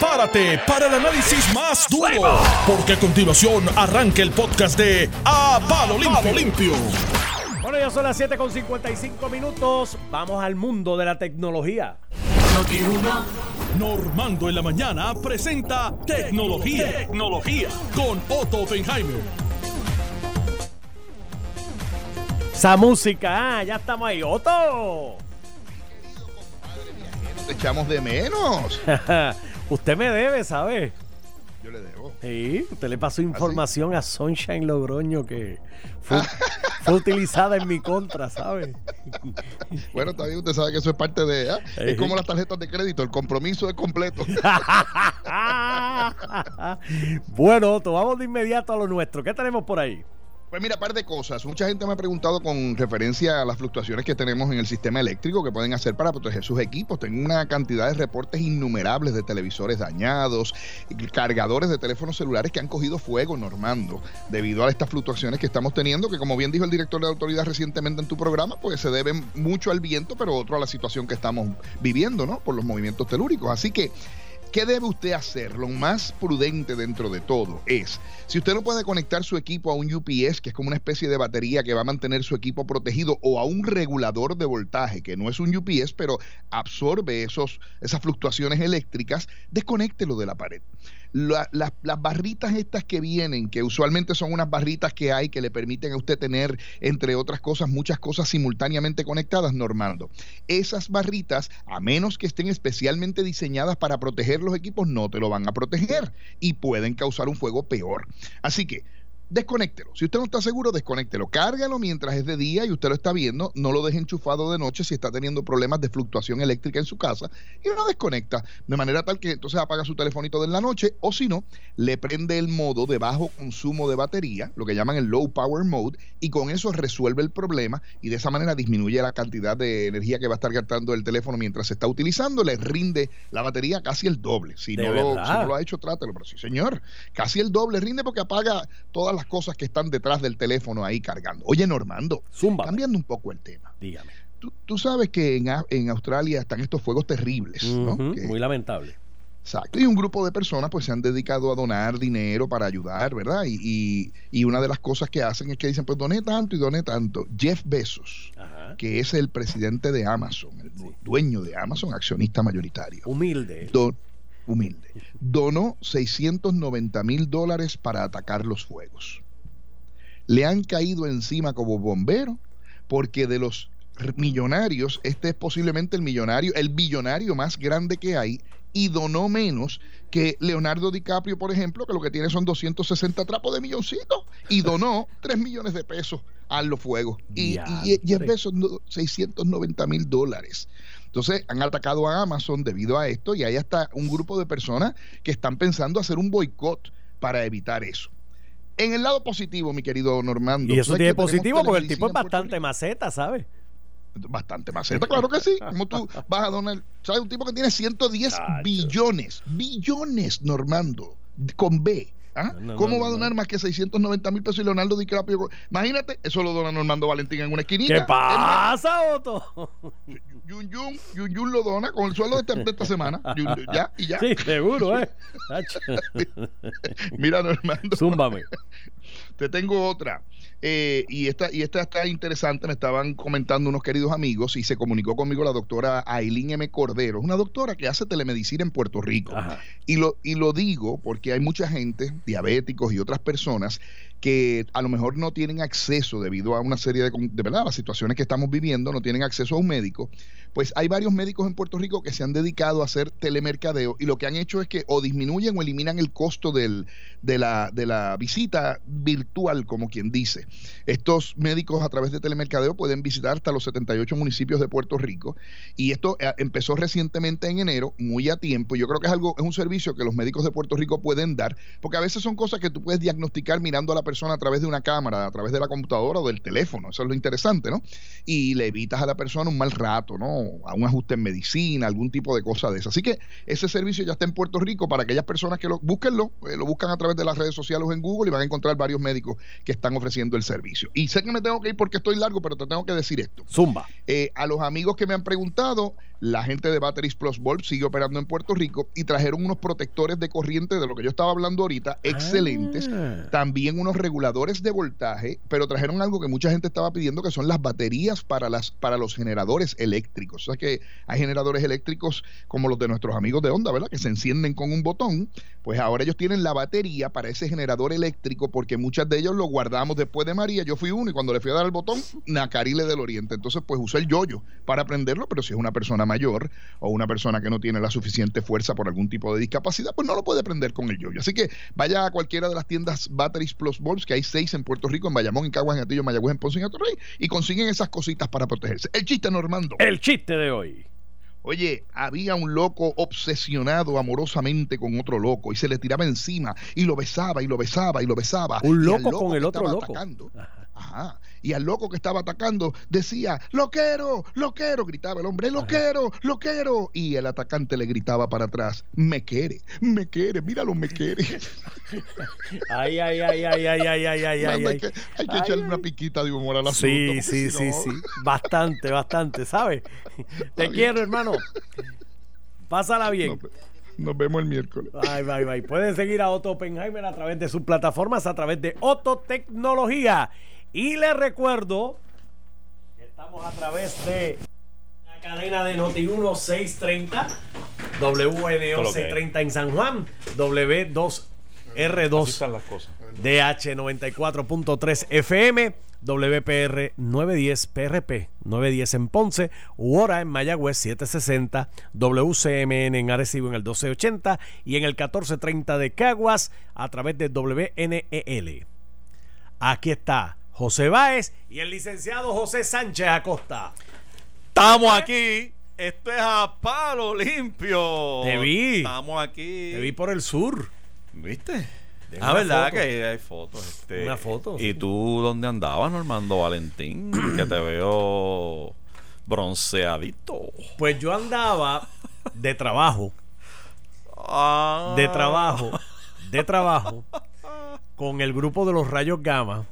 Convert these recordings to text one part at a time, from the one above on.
prepárate para el análisis más duro, porque a continuación arranca el podcast de A Palo Limpio. Bueno, ya son las 7 con 55 minutos. Vamos al mundo de la tecnología. Normando en la mañana presenta Tecnología. Tecnología. Con Otto Oppenheimer. Esa música, ah, ya estamos ahí. ¡Otto! Te echamos de menos. Usted me debe, ¿sabe? Yo le debo. Sí, usted le pasó información a Sunshine Logroño que fue, fue utilizada en mi contra, ¿sabe? Bueno, también usted sabe que eso es parte de. ¿ah? Es como las tarjetas de crédito, el compromiso es completo. bueno, Otto, vamos de inmediato a lo nuestro. ¿Qué tenemos por ahí? Pues mira, par de cosas. Mucha gente me ha preguntado con referencia a las fluctuaciones que tenemos en el sistema eléctrico que pueden hacer para proteger sus equipos. Tengo una cantidad de reportes innumerables de televisores dañados, cargadores de teléfonos celulares que han cogido fuego, Normando, debido a estas fluctuaciones que estamos teniendo, que como bien dijo el director de la autoridad recientemente en tu programa, pues se deben mucho al viento, pero otro a la situación que estamos viviendo, ¿no? Por los movimientos telúricos. Así que ¿Qué debe usted hacer? Lo más prudente dentro de todo es, si usted no puede conectar su equipo a un UPS, que es como una especie de batería que va a mantener su equipo protegido, o a un regulador de voltaje, que no es un UPS, pero absorbe esos, esas fluctuaciones eléctricas, desconéctelo de la pared las barritas estas que vienen, que usualmente son unas barritas que hay que le permiten a usted tener, entre otras cosas, muchas cosas simultáneamente conectadas, Normando. Esas barritas, a menos que estén especialmente diseñadas para proteger los equipos, no te lo van a proteger y pueden causar un fuego peor. Así que desconéctelo. Si usted no está seguro, desconéctelo. Cárgalo mientras es de día y usted lo está viendo. No lo deje enchufado de noche si está teniendo problemas de fluctuación eléctrica en su casa y lo desconecta de manera tal que entonces apaga su telefonito de la noche o si no, le prende el modo de bajo consumo de batería, lo que llaman el low power mode, y con eso resuelve el problema y de esa manera disminuye la cantidad de energía que va a estar gastando el teléfono mientras se está utilizando. Le rinde la batería casi el doble. Si, no lo, si no lo, ha hecho, trátelo. Pero sí, señor, casi el doble rinde porque apaga todas las cosas que están detrás del teléfono ahí cargando. Oye, Normando, cambiando un poco el tema. Dígame. Tú, sabes que en, Australia están estos fuegos terribles, ¿no? muy lamentable. Exacto. Y un grupo de personas pues se han dedicado a donar dinero para ayudar, ¿verdad? Y, una de las cosas que hacen es que dicen, pues doné tanto y doné tanto. Jeff Bezos, que es el presidente de Amazon, el dueño de Amazon, accionista mayoritario. Humilde humilde, donó 690 mil dólares para atacar los fuegos. Le han caído encima como bombero porque de los millonarios, este es posiblemente el millonario, el billonario más grande que hay y donó menos que Leonardo DiCaprio, por ejemplo, que lo que tiene son 260 trapos de milloncito y donó 3 millones de pesos a los fuegos. Y, y, y, pesos 690 mil dólares. Entonces han atacado a Amazon debido a esto y hay hasta un grupo de personas que están pensando hacer un boicot para evitar eso. En el lado positivo, mi querido Normando. Y eso tiene positivo porque el tipo es bastante maceta, ¿sabes? Bastante maceta, claro que sí. Como tú vas a donar, ¿sabes? Un tipo que tiene 110 billones, billones, Normando, con B ¿Ah? ¿Cómo va a donar más que 690 mil pesos y Leonardo DiCaprio? Imagínate, eso lo dona Normando Valentín en una esquinita. ¿Qué pasa, Otto? Yun Yun, Yun Yun lo dona con el sueldo de esta, semana. ya, y ya. Sí, seguro, ¿eh? Mira, Normando. Zúmbame. Te tengo otra. Eh, y, esta, y esta está interesante, me estaban comentando unos queridos amigos y se comunicó conmigo la doctora Aileen M. Cordero, una doctora que hace telemedicina en Puerto Rico. Y lo, y lo digo porque hay mucha gente, diabéticos y otras personas, que a lo mejor no tienen acceso debido a una serie de, de verdad, las situaciones que estamos viviendo, no tienen acceso a un médico, pues hay varios médicos en Puerto Rico que se han dedicado a hacer telemercadeo y lo que han hecho es que o disminuyen o eliminan el costo del, de, la, de la visita virtual, como quien dice. Estos médicos a través de telemercadeo pueden visitar hasta los 78 municipios de Puerto Rico y esto eh, empezó recientemente en enero, muy a tiempo. Yo creo que es algo, es un servicio que los médicos de Puerto Rico pueden dar, porque a veces son cosas que tú puedes diagnosticar mirando a la persona a través de una cámara, a través de la computadora o del teléfono. Eso es lo interesante, ¿no? Y le evitas a la persona un mal rato, ¿no? A un ajuste en medicina, algún tipo de cosa de eso. Así que ese servicio ya está en Puerto Rico para aquellas personas que lo búsquenlo, eh, lo buscan a través de las redes sociales o en Google y van a encontrar varios médicos que están ofreciendo el servicio. Y sé que me tengo que ir porque estoy largo, pero te tengo que decir esto. Zumba. Eh, a los amigos que me han preguntado, la gente de Batteries Plus Bulb sigue operando en Puerto Rico y trajeron unos protectores de corriente de lo que yo estaba hablando ahorita, excelentes. Ah. También unos reguladores de voltaje, pero trajeron algo que mucha gente estaba pidiendo, que son las baterías para, las, para los generadores eléctricos. O sea que hay generadores eléctricos como los de nuestros amigos de Honda, ¿verdad? Que se encienden con un botón. Pues ahora ellos tienen la batería para ese generador eléctrico, porque muchas de ellos lo guardamos después de María. Yo fui uno y cuando le fui a dar el botón, Nacarile del Oriente. Entonces, pues usé el yoyo para prenderlo, pero si es una persona mayor o una persona que no tiene la suficiente fuerza por algún tipo de discapacidad, pues no lo puede prender con el yoyo. Así que vaya a cualquiera de las tiendas Batteries Plus Bulbs, que hay seis en Puerto Rico, en Bayamón, en Caguas, en Atillo, en Mayagüez, en Ponce y en Atorrey, y consiguen esas cositas para protegerse. El chiste, Normando. El chiste de hoy. Oye, había un loco obsesionado amorosamente con otro loco y se le tiraba encima y lo besaba y lo besaba y lo besaba. Un loco con el otro loco. atacando, Ajá. Y al loco que estaba atacando decía, lo quiero, lo quiero, gritaba el hombre, lo Ajá. quiero, lo quiero. Y el atacante le gritaba para atrás, me quiere, me quiere, míralo, me quiere. Ay, ay, ay, ay, ay, ay, ay, ay, ay, hay ay. que, hay que Ay, echarle ay. una piquita de humor al asunto. Sí, sí, sí, no- sí. Bastante, bastante, ¿sabes? Te bien. quiero, hermano. Pásala bien. Nos, nos vemos el miércoles. Bye, bye, bye. Pueden seguir a Otto Oppenheimer a través de sus plataformas, a través de Otto Tecnología. Y les recuerdo que estamos a través de la cadena de Noti 1630, WN1130 en San Juan, W2R2 están las cosas. DH 94.3 FM, WPR 910 PRP 910 en Ponce, Hora en Mayagüez 760, WCMN en Arecibo en el 1280 y en el 1430 de Caguas a través de WNEL. Aquí está José Báez y el licenciado José Sánchez Acosta. Estamos aquí. Esto es a palo limpio. Te vi. Estamos aquí. Te vi por el sur. ¿Viste? Ah, verdad foto. que hay, fotos. este. Una foto, ¿Y sí. tú dónde andabas, Normando Valentín? que te veo bronceadito. Pues yo andaba de trabajo. Ah. de trabajo, de trabajo, con el grupo de los Rayos Gama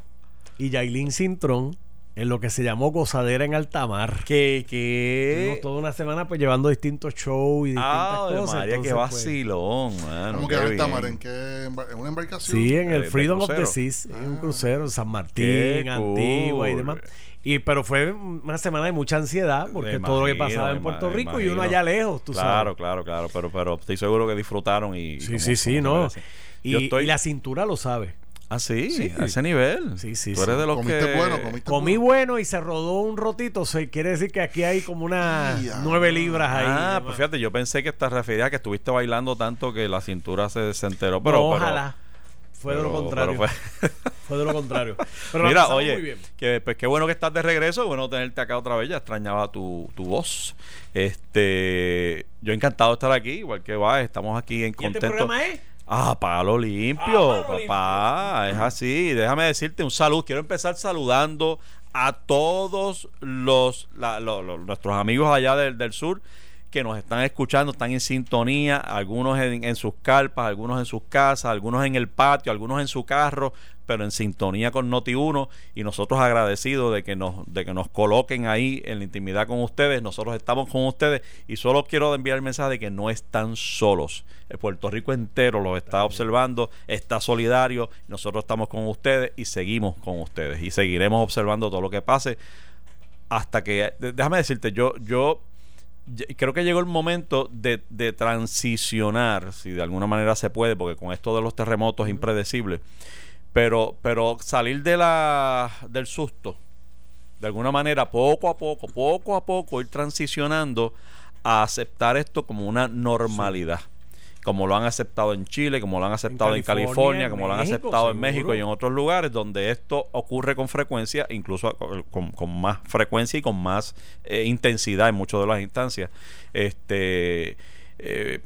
y Yailin Cintrón en lo que se llamó Gozadera en Altamar. ¿Qué? Estuvimos ¿Qué? toda una semana pues llevando distintos shows y distintas Ah, cosas. María, qué entonces, pues, vacilón, mano. ¿Cómo qué que en. Altamar? ¿En qué? ¿En una embarcación? sí, en el Freedom of the. Seas, en un Ah. crucero en San Martín, Qué Antigua y demás. Y, pero fue una semana de mucha ansiedad porque todo lo que pasaba en Puerto Rico y uno allá lejos, tú Claro, sabes. claro, claro. Pero, pero estoy seguro que disfrutaron y. Sí, sí, sí, no. y la cintura lo sabe. Ah, sí, Sí. a ese nivel. Sí, sí, Tú eres sí. de los ¿Comiste que... bueno? ¿Comiste Comí bueno? bueno y se rodó un rotito. Se quiere decir que aquí hay como unas nueve libras ahí. Ah, pues fíjate, yo pensé que te refería a que estuviste bailando tanto que la cintura se desenteró. Pero, No, pero- ojalá. Fue de lo contrario. pero fue... fue- de lo contrario. Pero Mira, muy oye, bien. que, pues qué bueno que estás de regreso, bueno tenerte acá otra vez, ya extrañaba tu, tu voz. Este, yo encantado de estar aquí, igual que va, estamos aquí en ¿Y este contento. programa es? Ah, palo limpio, Ah, palo papá. Es así. Déjame decirte un saludo. Quiero empezar saludando a todos los, la- nuestros amigos allá del, del sur que nos están escuchando, están en sintonía, algunos en, en sus carpas, algunos en sus casas, algunos en el patio, algunos en su carro, pero en sintonía con Noti1 y nosotros agradecidos de que nos de que nos coloquen ahí en la intimidad con ustedes, nosotros estamos con ustedes y solo quiero enviar el mensaje de que no están solos. El Puerto Rico entero los está observando, está solidario, nosotros estamos con ustedes y seguimos con ustedes y seguiremos observando todo lo que pase hasta que déjame decirte, yo yo creo que llegó el momento de, de transicionar, si de alguna manera se puede, porque con esto de los terremotos es impredecible, pero, pero salir de la, del susto, de alguna manera, poco a poco, poco a poco, ir transicionando a aceptar esto como una normalidad. Como lo han aceptado en Chile, como lo han aceptado en California, como lo han aceptado en México y en otros lugares donde esto ocurre con frecuencia, incluso con, con más frecuencia y con más eh, intensidad en muchas de las instancias. Este. eh,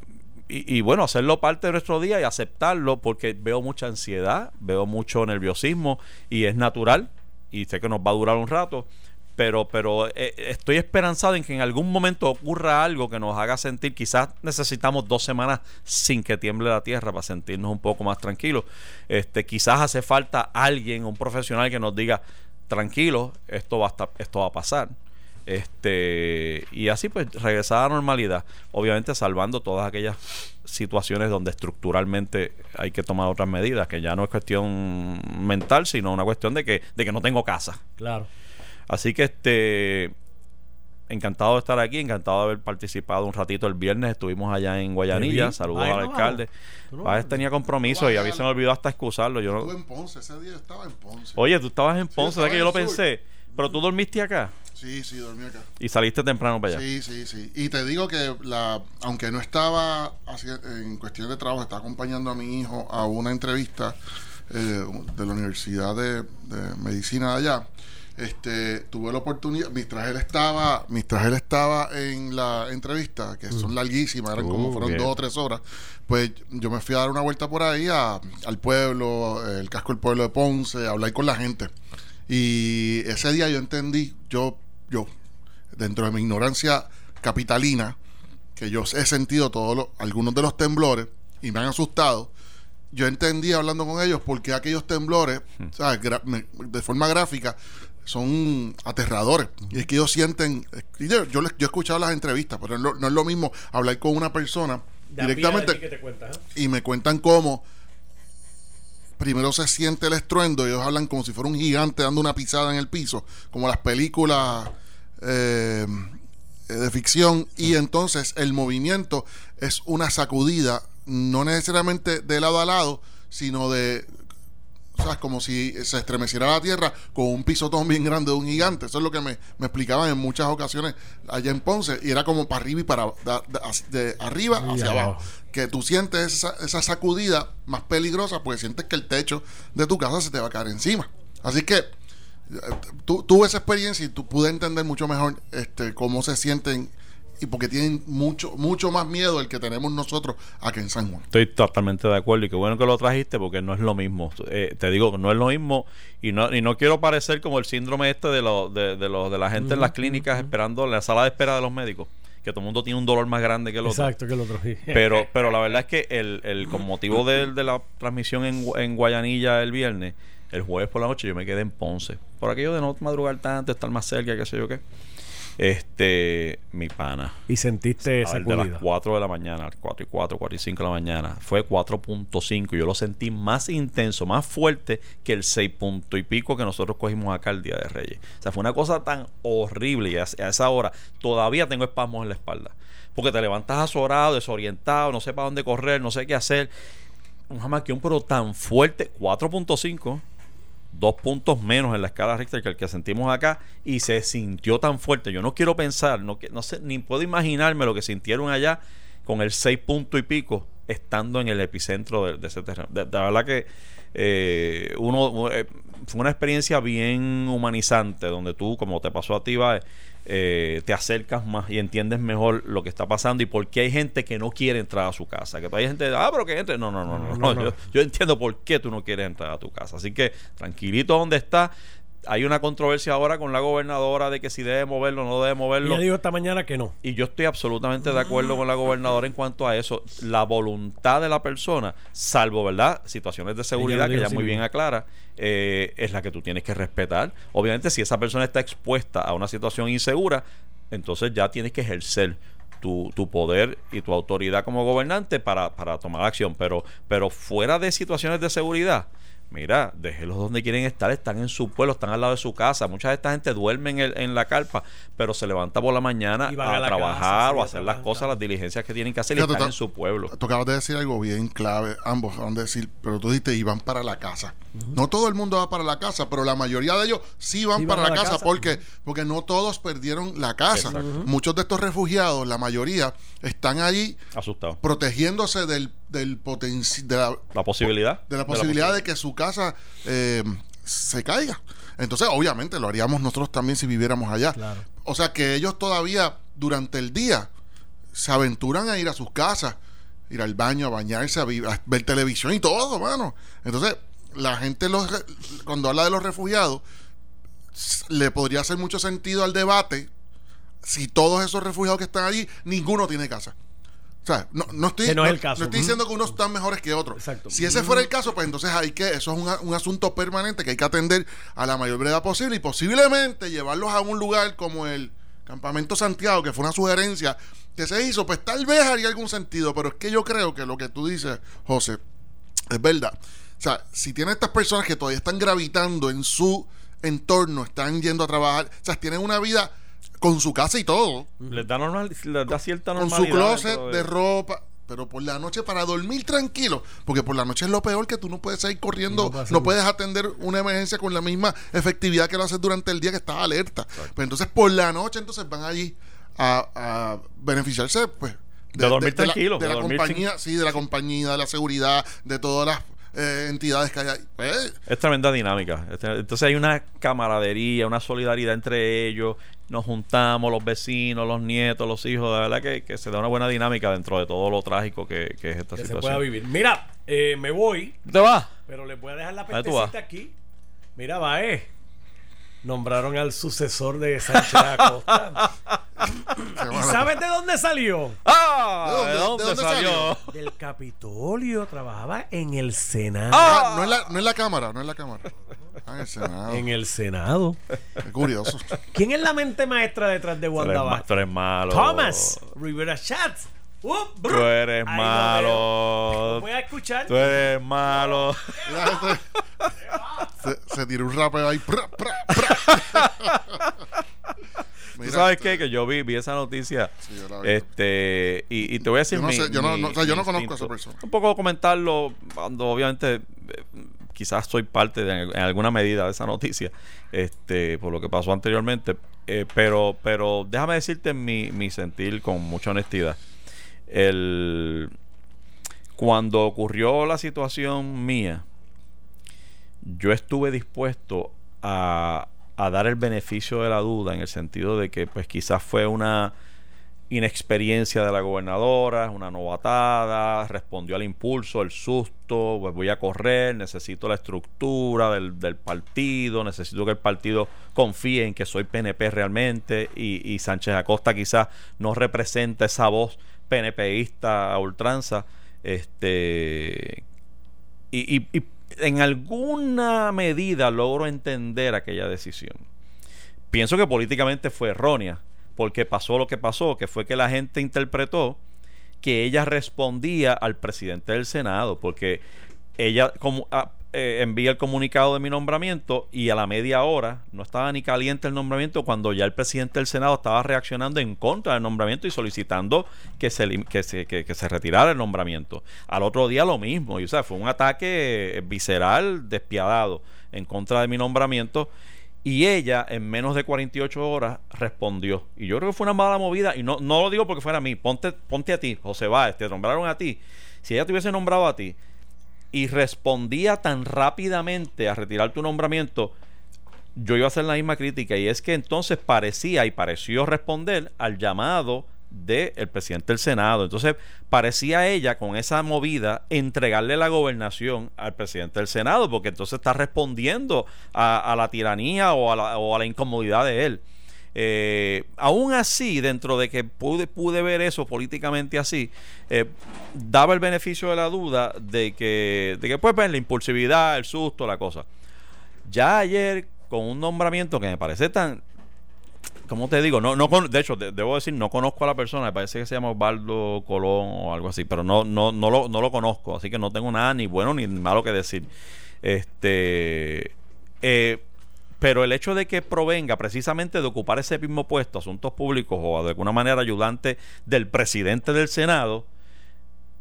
y, y bueno, hacerlo parte de nuestro día y aceptarlo porque veo mucha ansiedad, veo mucho nerviosismo y es natural y sé que nos va a durar un rato, pero, pero eh, estoy esperanzado en que en algún momento ocurra algo que nos haga sentir, quizás necesitamos dos semanas sin que tiemble la tierra para sentirnos un poco más tranquilos. Este, quizás hace falta alguien, un profesional que nos diga, tranquilo, esto va a, estar- esto va a pasar. Este, y así pues regresar a la normalidad, obviamente salvando todas aquellas situaciones donde estructuralmente hay que tomar otras medidas, que ya no es cuestión mental, sino una cuestión de que, de que no tengo casa. Claro. Así que este encantado de estar aquí, encantado de haber participado un ratito el viernes, estuvimos allá en Guayanilla, saludos Ay, al no, alcalde. no- Páez tenía compromiso y a mí se me olvidó hasta excusarlo. Yo no- Estuve en Ponce, ese día estaba en Ponce. Oye, tú estabas en Ponce, estaba ¿sabes que yo lo sur. pensé? Pero tú dormiste acá Sí, sí, dormí acá. y saliste temprano para allá. Sí, sí, sí. Y te digo que la, aunque no estaba en cuestión de trabajo, estaba acompañando a mi hijo a una entrevista eh, de la Universidad de, de Medicina de allá. Este, tuve la oportunidad, mientras él estaba, mientras él estaba en la entrevista, que son larguísimas, eran como Uh, fueron bien. dos o tres horas, pues yo me fui a dar una vuelta por ahí a- al pueblo, el casco del pueblo de Ponce, a hablar con la gente. Y ese día yo entendí, yo, yo, dentro de mi ignorancia capitalina, que yo he sentido todos los, algunos de los temblores y me han asustado, yo entendí hablando con ellos por qué aquellos temblores, me- de forma gráfica, son aterradores. Y es que ellos sienten, y yo, yo, yo he escuchado las entrevistas, pero no, no es lo mismo hablar con una persona De directamente que te ¿eh? y me cuentan cómo primero se siente el estruendo ellos hablan como si fuera un gigante dando una pisada en el piso, como las películas eh, de ficción, y entonces el movimiento es una sacudida, no necesariamente de lado a lado, sino de... ¿sabes? Como si se estremeciera la tierra con un pisotón bien grande de un gigante. Eso es lo que me, me explicaban en muchas ocasiones allá en Ponce. Y era como para arriba y para da- da- de arriba hacia abajo. abajo que tú sientes esa, esa sacudida más peligrosa porque sientes que el techo de tu casa se te va a caer encima. Así que eh, tu- tuve esa experiencia y tú pude entender mucho mejor este cómo se sienten y porque tienen mucho mucho más miedo el que tenemos nosotros aquí en San Juan. Estoy totalmente de acuerdo y qué bueno que lo trajiste porque no es lo mismo. Eh, te digo que no es lo mismo y no, y no quiero parecer como el síndrome este de, lo, de, de, lo- de la gente en las clínicas esperando en la sala de espera de los médicos, que todo el mundo tiene un dolor más grande que el otro. Exacto, que el otro. Pero, pero la verdad es que el, el, con motivo de, de la transmisión en, en Guayanilla el viernes, el jueves por la noche yo me quedé en Ponce. Por aquello de no madrugar tanto, estar más cerca, qué sé yo qué. Este, mi pana. Y sentiste A ver, de las sacudida. 4 de la mañana, 4 y 4, 4 y 5 de la mañana, fue 4.5. Yo lo sentí más intenso, más fuerte que el 6 punto y pico que nosotros cogimos acá el día de Reyes. O sea, fue una cosa tan horrible y a, a esa hora todavía tengo espasmos en la espalda. Porque te levantas azorado, desorientado, no sé para dónde correr, no sé qué hacer. Un jamaquión, pero tan fuerte, 4.5 dos puntos menos en la escala Richter que el que sentimos acá y se sintió tan fuerte. Yo no quiero pensar, no, no sé, ni puedo imaginarme lo que sintieron allá con el seis punto y pico estando en el epicentro de, ese terreno. De, de verdad que eh, uno eh, fue una experiencia bien humanizante donde tú, como te pasó a ti, Bae, eh, te acercas más y entiendes mejor lo que está pasando y por qué hay gente que no quiere entrar a su casa. Que hay gente, ah, pero que entre. No, no, no, no. No, no, no. Yo, yo entiendo por qué tú no quieres entrar a tu casa. Así que tranquilito donde está. Hay una controversia ahora con la gobernadora de que si debe moverlo o no debe moverlo. Ella dijo esta mañana que no. Y yo estoy absolutamente de acuerdo con la gobernadora en cuanto a eso. La voluntad de la persona, salvo, ¿verdad? Situaciones de seguridad que ella muy bien aclara, eh, es la que tú tienes que respetar. Obviamente, si esa persona está expuesta a una situación insegura, entonces ya tienes que ejercer tu, tu poder y tu autoridad como gobernante para, para tomar acción. Pero, pero fuera de situaciones de seguridad, Mira, déjelos donde quieren estar, están en su pueblo, están al lado de su casa. Mucha de esta gente duerme en, el- en la carpa, pero se levanta por la mañana Y van a, a la trabajar casa, o a hacer las cosas, claro. las diligencias que tienen que hacer y están en su pueblo. Tú acabas de decir algo bien clave, ambos van a decir, pero tú dijiste iban para la casa. No todo el mundo va para la casa, pero la mayoría de ellos sí van Sí para van la, casa, casa. porque porque no todos perdieron la casa. Muchos de estos refugiados, la mayoría, están allí Asustado. protegiéndose del, del potencial de la, La posibilidad. de la posibilidad de que su casa eh, se caiga. Entonces, obviamente, lo haríamos nosotros también si viviéramos allá. Claro. O sea que ellos todavía durante el día se aventuran a ir a sus casas, ir al baño, a bañarse, a, a ver televisión y todo, mano. Entonces, la gente los, re- cuando habla de los refugiados, le podría hacer mucho sentido al debate si todos esos refugiados que están allí, ninguno tiene casa. O sea, no, no estoy, Que no es el caso. no estoy diciendo que unos están mejores que otros. Exacto. Si ese fuera el caso, pues entonces hay que, eso es un, un asunto permanente que hay que atender a la mayor brevedad posible y posiblemente llevarlos a un lugar como el Campamento Santiago, que fue una sugerencia que se hizo, pues tal vez haría algún sentido, pero es que yo creo que lo que tú dices, José, es verdad. O sea, si tiene estas personas que todavía están gravitando en su entorno, están yendo a trabajar, o sea, tienen una vida con su casa y todo, Les da, normal, les da cierta con normalidad. su closet de ropa, pero por la noche para dormir tranquilo, porque por la noche es lo peor que tú no puedes salir corriendo, No no, puedes atender una emergencia con la misma efectividad que lo haces durante el día que estás alerta. Pues entonces por la noche entonces van allí a, a beneficiarse pues De dormir tranquilo, de de la, compañía, sí, de la compañía, de la seguridad, de todas las eh, entidades que hay ahí. Pues, Es tremenda dinámica. Este- Entonces hay una camaradería, una solidaridad entre ellos. Nos juntamos, los vecinos, los nietos, los hijos. De verdad que, que se da una buena dinámica dentro de todo lo trágico que, que es esta Que se situación. pueda vivir. Mira, eh, me voy, ¿Te vas? pero le voy a dejar la ¿Dónde tú vas? pentecita aquí. Mira, va, eh. Nombraron al sucesor de Sánchez Acosta. ¿Y sabes de dónde salió? ¡Ah! ¿De ¿De dónde- dónde, de dónde salió? Del Capitolio. Trabajaba en el Senado. Ah. no, es la, no es la cámara, no es la cámara. Ah, en el Senado. En el Senado. Qué curioso. ¿Quién es la mente maestra detrás de Tú eres, Wanda Vázquez? tú eres malo. Thomas Rivera Schatz. Uh, Tú eres Ahí malo. Voy a escuchar. Tú eres malo. Se, se tiró un rapeo ahí. pra, pra, pra. ¿Tú Mira, sabes este, qué? Que yo vi, vi esa noticia. Sí, yo la vi. este y, y te voy a decir Yo no mi- sé, yo no- mi- no, o sea, yo no conozco a esa persona. Un poco comentarlo cuando obviamente eh, quizás soy parte de, en alguna medida de esa noticia, este, por lo que pasó anteriormente. eh, pero, pero déjame decirte mi, mi sentir con mucha honestidad. El, cuando ocurrió la situación mía, yo estuve dispuesto a, a dar el beneficio de la duda en el sentido de que pues quizás fue una inexperiencia de la gobernadora, una novatada, respondió al impulso, el susto, pues voy a correr, necesito la estructura del, del partido, necesito que el partido confíe en que soy PNP realmente y, y Sánchez Acosta quizás no representa esa voz PNPista a ultranza. Este, y, y- y en alguna medida logro entender aquella decisión. Pienso que políticamente fue errónea, porque pasó lo que pasó, que fue que la gente interpretó que ella respondía al presidente del Senado, porque ella como, ah, eh, envía el comunicado de mi nombramiento y a la media hora no estaba ni caliente el nombramiento cuando ya el presidente del Senado estaba reaccionando en contra del nombramiento y solicitando que se, que se, que, que se retirara el nombramiento. Al otro día lo mismo, y o sea, fue un ataque visceral, despiadado en contra de mi nombramiento. Y ella en menos de 48 horas respondió. Y yo creo que fue una mala movida. Y no, no lo digo porque fuera a mí. Ponte, ponte a ti, José Báez. Te nombraron a ti. Si ella te hubiese nombrado a ti y respondía tan rápidamente a retirar tu nombramiento, yo iba a hacer la misma crítica. Y es que entonces parecía y pareció responder al llamado del presidente del Senado. Entonces parecía ella con esa movida entregarle la gobernación al presidente del Senado, porque entonces está respondiendo a, la tiranía o a la, incomodidad de él. Eh, aún así, dentro de que pude, pude ver eso políticamente así, eh, daba el beneficio de la duda de que, de que pues, pues, la impulsividad, el susto, la cosa. Ya ayer, con un nombramiento que me parece tan, ¿Cómo te digo? No, no con- de hecho, de- debo decir, no conozco a la persona, me parece que se llama Osvaldo Colón o algo así, pero no, no, no, lo, no lo conozco, así que no tengo nada ni bueno ni malo que decir. Este, eh, pero el hecho de que provenga precisamente de ocupar ese mismo puesto, asuntos públicos o de alguna manera ayudante del presidente del Senado,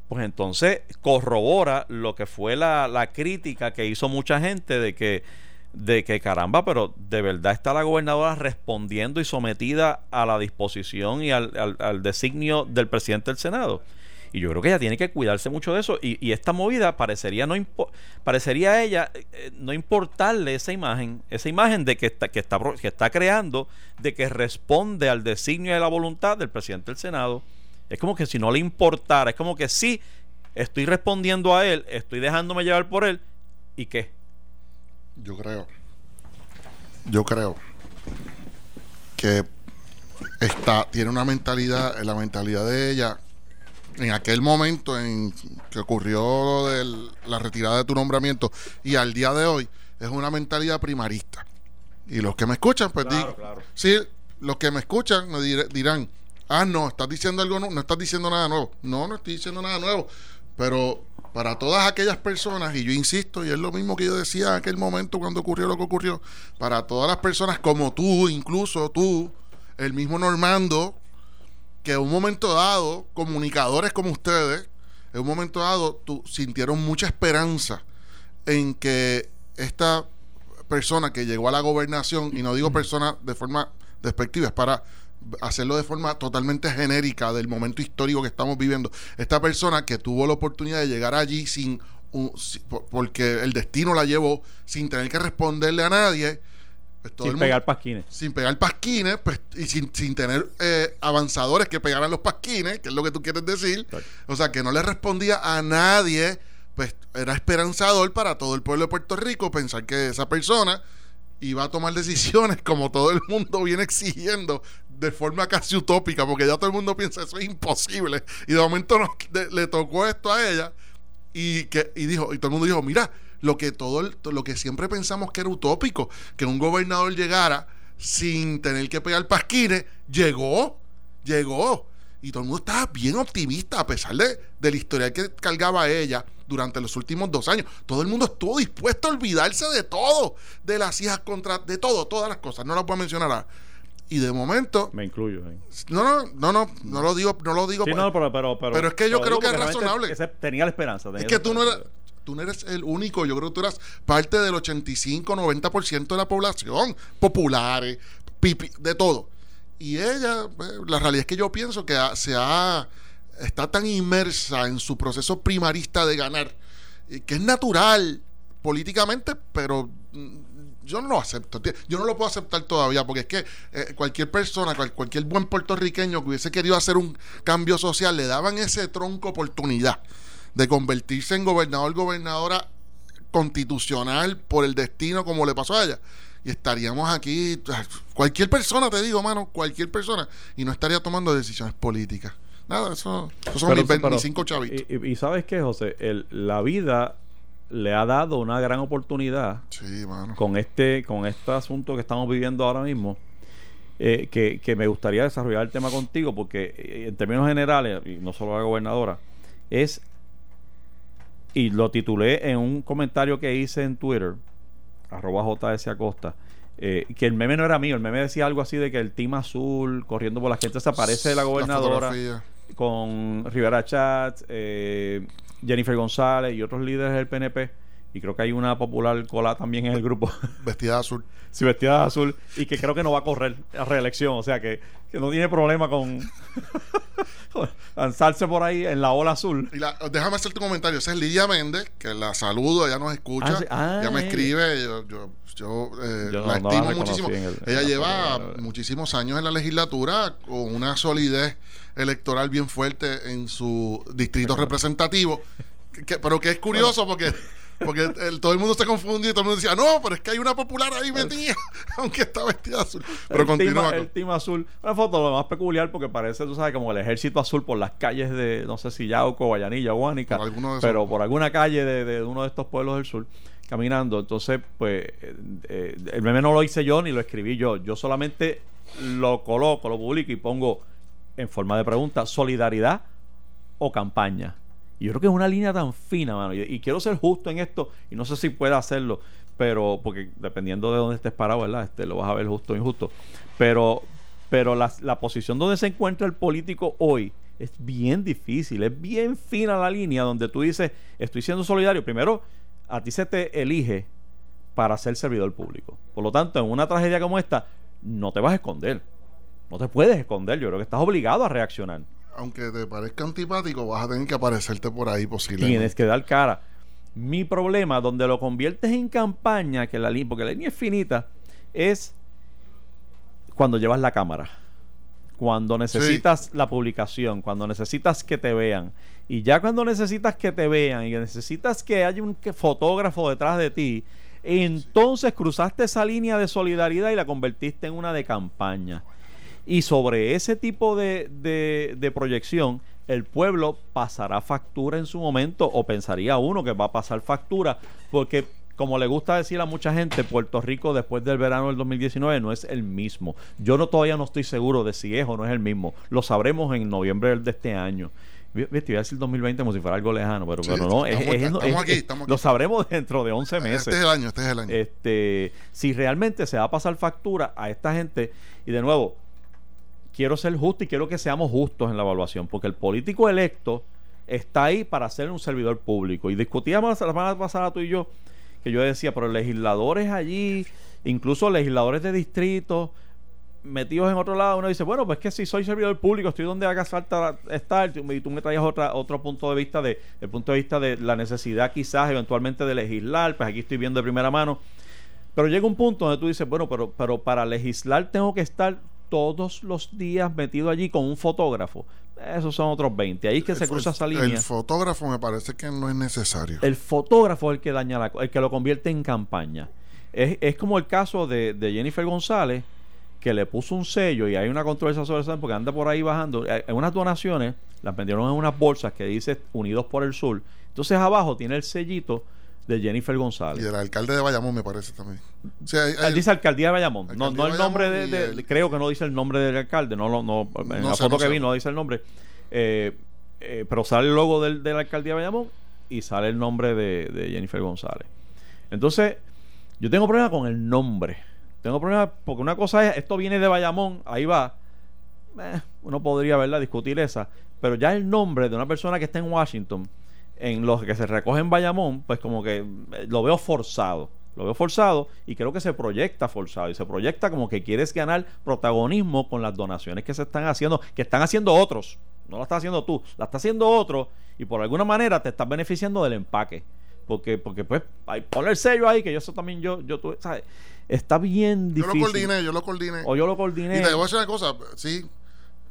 pues entonces corrobora lo que fue la, la crítica que hizo mucha gente de que de que caramba, pero de verdad está la gobernadora respondiendo y sometida a la disposición y al, al- designio del presidente del Senado. Y yo creo que ella tiene que cuidarse mucho de eso. Y, y esta movida parecería no parecería a ella eh, eh, no importarle esa imagen, esa imagen de que está, que está que está creando, de que responde al designio de la voluntad del presidente del Senado. Es como que si no le importara, es como que sí, estoy respondiendo a él, estoy dejándome llevar por él, ¿y qué? Yo creo. Yo creo que está, tiene una mentalidad, la mentalidad de ella, en aquel momento en que ocurrió lo de la retirada de tu nombramiento y al día de hoy, es una mentalidad primarista. Y los que me escuchan, pues Claro, digo, claro. sí, los que me escuchan me dirán, ah, no, estás diciendo algo, no, no estás diciendo nada nuevo. No, no estoy diciendo nada nuevo. Pero para todas aquellas personas, y yo insisto, y es lo mismo que yo decía en aquel momento cuando ocurrió lo que ocurrió, para todas las personas como tú, incluso tú, el mismo Normando, que en un momento dado, comunicadores como ustedes, en un momento dado tú, sintieron mucha esperanza en que esta persona que llegó a la gobernación, y no digo persona de forma despectiva, es para hacerlo de forma totalmente genérica del momento histórico que estamos viviendo. Esta persona que tuvo la oportunidad de llegar allí sin, porque el destino la llevó sin tener que responderle a nadie. Pues sin pegar pasquines. Sin pegar pasquines, pues, y sin, sin tener eh, avanzadores que pegaran los pasquines, que es lo que tú quieres decir. O sea, que no le respondía a nadie, pues era esperanzador para todo el pueblo de Puerto Rico pensar que esa persona iba a tomar decisiones como todo el mundo viene exigiendo de forma casi utópica, porque ya todo el mundo piensa eso es imposible. Y de momento le tocó esto a ella y, que, y, dijo, y todo el mundo dijo, mira, lo que, todo lo que siempre pensamos que era utópico, que un gobernador llegara sin tener que pegar pasquines, llegó, llegó. Y todo el mundo estaba bien optimista, a pesar de, de la historia que cargaba ella durante los últimos dos años. Todo el mundo estuvo dispuesto a olvidarse de todo, de las hijas contra, de todo, todas las cosas. No las voy a mencionar ahora. Y de momento me incluyo no no no no no lo digo no lo digo pero, pero, pero, es que yo creo que es razonable. tenía la esperanza es que tú no eres tú no eres el único. Yo creo que tú eras parte del 85 90% de la población. Populares pipi, de todo y ella pues, la realidad es que yo pienso que se ha está tan inmersa en su proceso primarista de ganar que es natural políticamente pero mm, yo no lo acepto. Yo no lo puedo aceptar todavía porque es que eh, cualquier persona, cualquier buen puertorriqueño que hubiese querido hacer un cambio social, le daban ese tronco oportunidad de convertirse en gobernador, gobernadora constitucional por el destino como le pasó a ella. Y estaríamos aquí, cualquier persona, te digo, mano, cualquier persona, y no estaría tomando decisiones políticas. Nada, eso, son mis, cinco chavitos. Y, sabes qué, José, el, la vida le ha dado una gran oportunidad con este con este asunto que estamos viviendo ahora mismo eh, que, me gustaría desarrollar el tema contigo porque eh, en términos generales y no solo la gobernadora es y lo titulé en un comentario que hice en Twitter arroba JS Acosta eh, que el meme no era mío, el meme decía algo así de que el team azul corriendo por la gente se aparece de la gobernadora con Rivera Chat, eh, Jennifer González y otros líderes del PNP. Y creo que hay una popular cola también en el grupo. Vestida de azul. sí, vestida de azul. Y que creo que no va a correr a reelección. O sea, que, no tiene problema con lanzarse por ahí en la ola azul. Y déjame hacerte un comentario. Esa es Lidia Méndez, que la saludo, ella nos escucha. Ah, ella me escribe. Yo, yo, eh, la estimo muchísimo. ella lleva muchísimos años en la legislatura con una solidez electoral bien fuerte en su distrito representativo. pero que es curioso porque porque todo el mundo se confundió y todo el mundo decía, no, pero es que hay una popular ahí metida, aunque está vestida azul. Pero continúa. el team azul. Una foto lo más peculiar porque parece, tú sabes, como el ejército azul por las calles de, no sé si Yauco, Guayanilla, Guánica, pero por alguna calle de, uno de estos pueblos del sur caminando. Entonces, pues, eh, eh, el meme no lo hice yo ni lo escribí yo. Yo solamente lo coloco, lo publico y pongo en forma de pregunta, solidaridad o campaña. Y yo creo que es una línea tan fina, mano. Y, quiero ser justo en esto, y no sé si pueda hacerlo, pero, porque dependiendo de dónde estés parado, ¿verdad? Este, lo vas a ver justo o injusto. Pero, pero la, la posición donde se encuentra el político hoy es bien difícil, es bien fina la línea donde tú dices, estoy siendo solidario. Primero, a ti se te elige para ser servidor público. Por lo tanto, en una tragedia como esta, no te vas a esconder. No te puedes esconder, yo creo que estás obligado a reaccionar. Aunque te parezca antipático, vas a tener que aparecerte por ahí posiblemente. Tienes que dar cara. Mi problema, donde lo conviertes en campaña, que la línea, porque la línea es finita, es cuando llevas la cámara. Cuando necesitas la publicación, cuando necesitas que te vean. Y ya cuando necesitas que te vean y necesitas que haya un fotógrafo detrás de ti, entonces cruzaste esa línea de solidaridad y la convertiste en una de campaña. Y sobre ese tipo de, de, proyección, el pueblo pasará factura en su momento, o pensaría uno que va a pasar factura, porque como le gusta decir a mucha gente, Puerto Rico después del verano del 2019 no es el mismo. Yo no todavía no estoy seguro de si es o no es el mismo. Lo sabremos en noviembre de este año. Viste, iba a decir 2020 como si fuera algo lejano, pero, pero no, es, estamos, es- estamos es- aquí, es- estamos aquí. lo sabremos dentro de 11 meses. Este es el año, este es el año. Este, si realmente se va a pasar factura a esta gente, y de nuevo, quiero ser justo y quiero que seamos justos en la evaluación, porque el político electo está ahí para ser un servidor público. Y discutíamos la semana pasada tú y yo, que yo decía, pero legisladores allí, incluso legisladores de distrito, metidos en otro lado, uno dice, bueno, pues que si soy servidor público, estoy donde haga falta estar, y tú me traías otra, otro punto de vista de, el punto de vista de la necesidad quizás eventualmente de legislar, pues aquí estoy viendo de primera mano. Pero llega un punto donde tú dices, bueno, pero, pero para legislar tengo que estar todos los días metido allí con un fotógrafo. Esos son otros 20. Ahí es que se El- cruza esa el, línea. fotógrafo me parece que no es necesario. El fotógrafo es el que daña la, el que lo convierte en campaña. Es, es como el caso de, de Jennifer González, que le puso un sello y hay una controversia sobre eso porque anda por ahí bajando. Eh, En unas donaciones las vendieron en unas bolsas que dice Unidos por el Sur. Entonces abajo tiene el sellito de Jennifer y González. del alcalde de Bayamón me parece también. O sea, hay- hay- dice alcaldía de Bayamón. No, Alcaldía no el nombre de, Bayamón y de- el- creo que no dice el nombre del alcalde. No, no, en No la sé, foto no que sé. vi no dice el nombre. Eh, eh, pero sale el logo del, de la alcaldía de Bayamón y sale el nombre de, de Jennifer González. Entonces, yo tengo problema con el nombre. Tengo problema porque una cosa es, esto viene de Bayamón, ahí va. Eh, uno podría, ¿verdad?, discutir esa. Pero ya el nombre de una persona que está en Washington, en los que se recoge en Bayamón, pues como que eh, lo veo forzado. Lo veo forzado y creo que se proyecta forzado. Y se proyecta como que quieres ganar protagonismo con las donaciones que se están haciendo, que están haciendo otros. No la estás haciendo tú, la está haciendo otro y por alguna manera te estás beneficiando del empaque. Porque, porque pues, hay, ponle el sello ahí, que yo eso también yo, yo tuve, ¿sabes? Está bien yo difícil. lo coordiné, yo lo coordiné. O yo lo coordiné. Y te voy a decir una cosa, sí.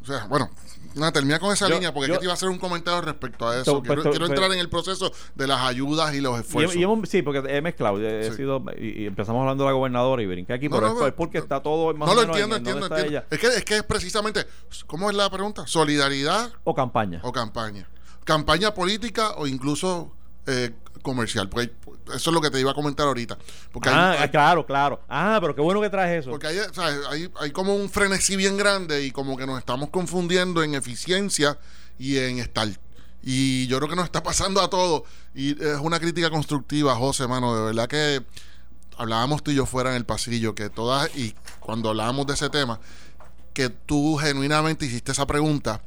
O sea, bueno, nada, termina con esa Yo- línea porque yo- aquí te iba a hacer un comentario respecto a eso. To- quiero quiero pero- entrar en el proceso de las ayudas y los esfuerzos. y sí, porque he mezclado. he Sí. sido, y, y empezamos hablando de la gobernadora y brinqué aquí, No, pero no, es, no, es porque está todo más no lo entiendo, en entiendo, entiendo. Es que, es que es precisamente, ¿cómo es la pregunta? ¿Solidaridad O campaña. o campaña? ¿Campaña política o incluso eh, comercial? Porque eso es lo que te iba a comentar ahorita. Porque hay- ah, hay, claro, claro. Ah, pero qué bueno que traes eso. Porque hay, o sea, hay, hay como un frenesí bien grande y como que nos estamos confundiendo en eficiencia y en estar. Y yo creo que nos está pasando a todos. Y es una crítica constructiva, José, mano. De verdad que hablábamos tú y yo fuera en el pasillo, que todas, y cuando hablábamos de ese tema, que tú genuinamente hiciste esa pregunta,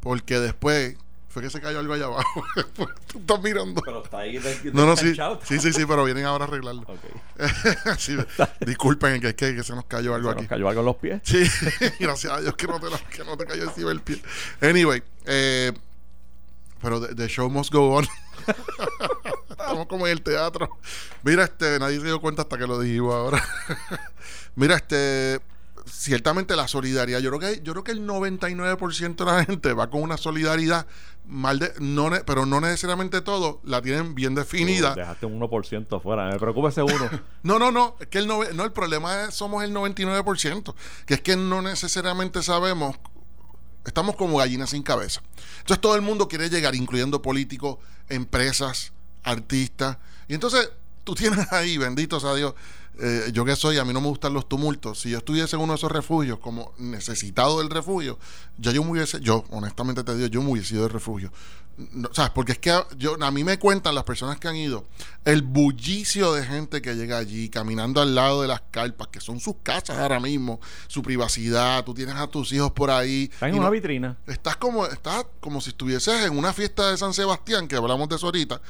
porque después fue que se cayó algo allá abajo. tú estás mirando. Pero está ahí. de- No, no, sí, sí, sí, sí, pero vienen ahora a arreglarlo. Ok. Sí, disculpen que, que, que se nos cayó algo Se aquí. nos cayó algo en los pies. Sí, gracias a Dios que no te, que no te cayó encima el pie. Anyway, eh, pero the, the show must go on. Estamos como en el teatro. Mira, este, nadie se dio cuenta hasta que lo dijimos ahora. Mira, este, ciertamente la solidaridad, yo creo que yo creo que el 99% de la gente va con una solidaridad mal de, no, pero no necesariamente todo la tienen bien definida. Dejaste un 1% afuera. Me preocupa ese uno. No, no, no, es que el nove- no, el problema es somos el 99%, que es que no necesariamente sabemos, estamos como gallinas sin cabeza. Entonces todo el mundo quiere llegar, incluyendo políticos, empresas, artistas, y entonces tú tienes ahí, bendito sea Dios, eh, yo que soy, a mí no me gustan los tumultos. Si yo estuviese en uno de esos refugios como necesitado del refugio, ya yo me hubiese, yo honestamente te digo, yo me hubiese ido del refugio. No, ¿Sabes? Porque es que yo, a mí me cuentan las personas que han ido el bullicio de gente que llega allí caminando al lado de las carpas, que son sus casas ahora mismo, su privacidad, tú tienes a tus hijos por ahí. Está en una no- vitrina. Estás como, estás como si estuvieses en una fiesta de San Sebastián, que hablamos de eso ahorita.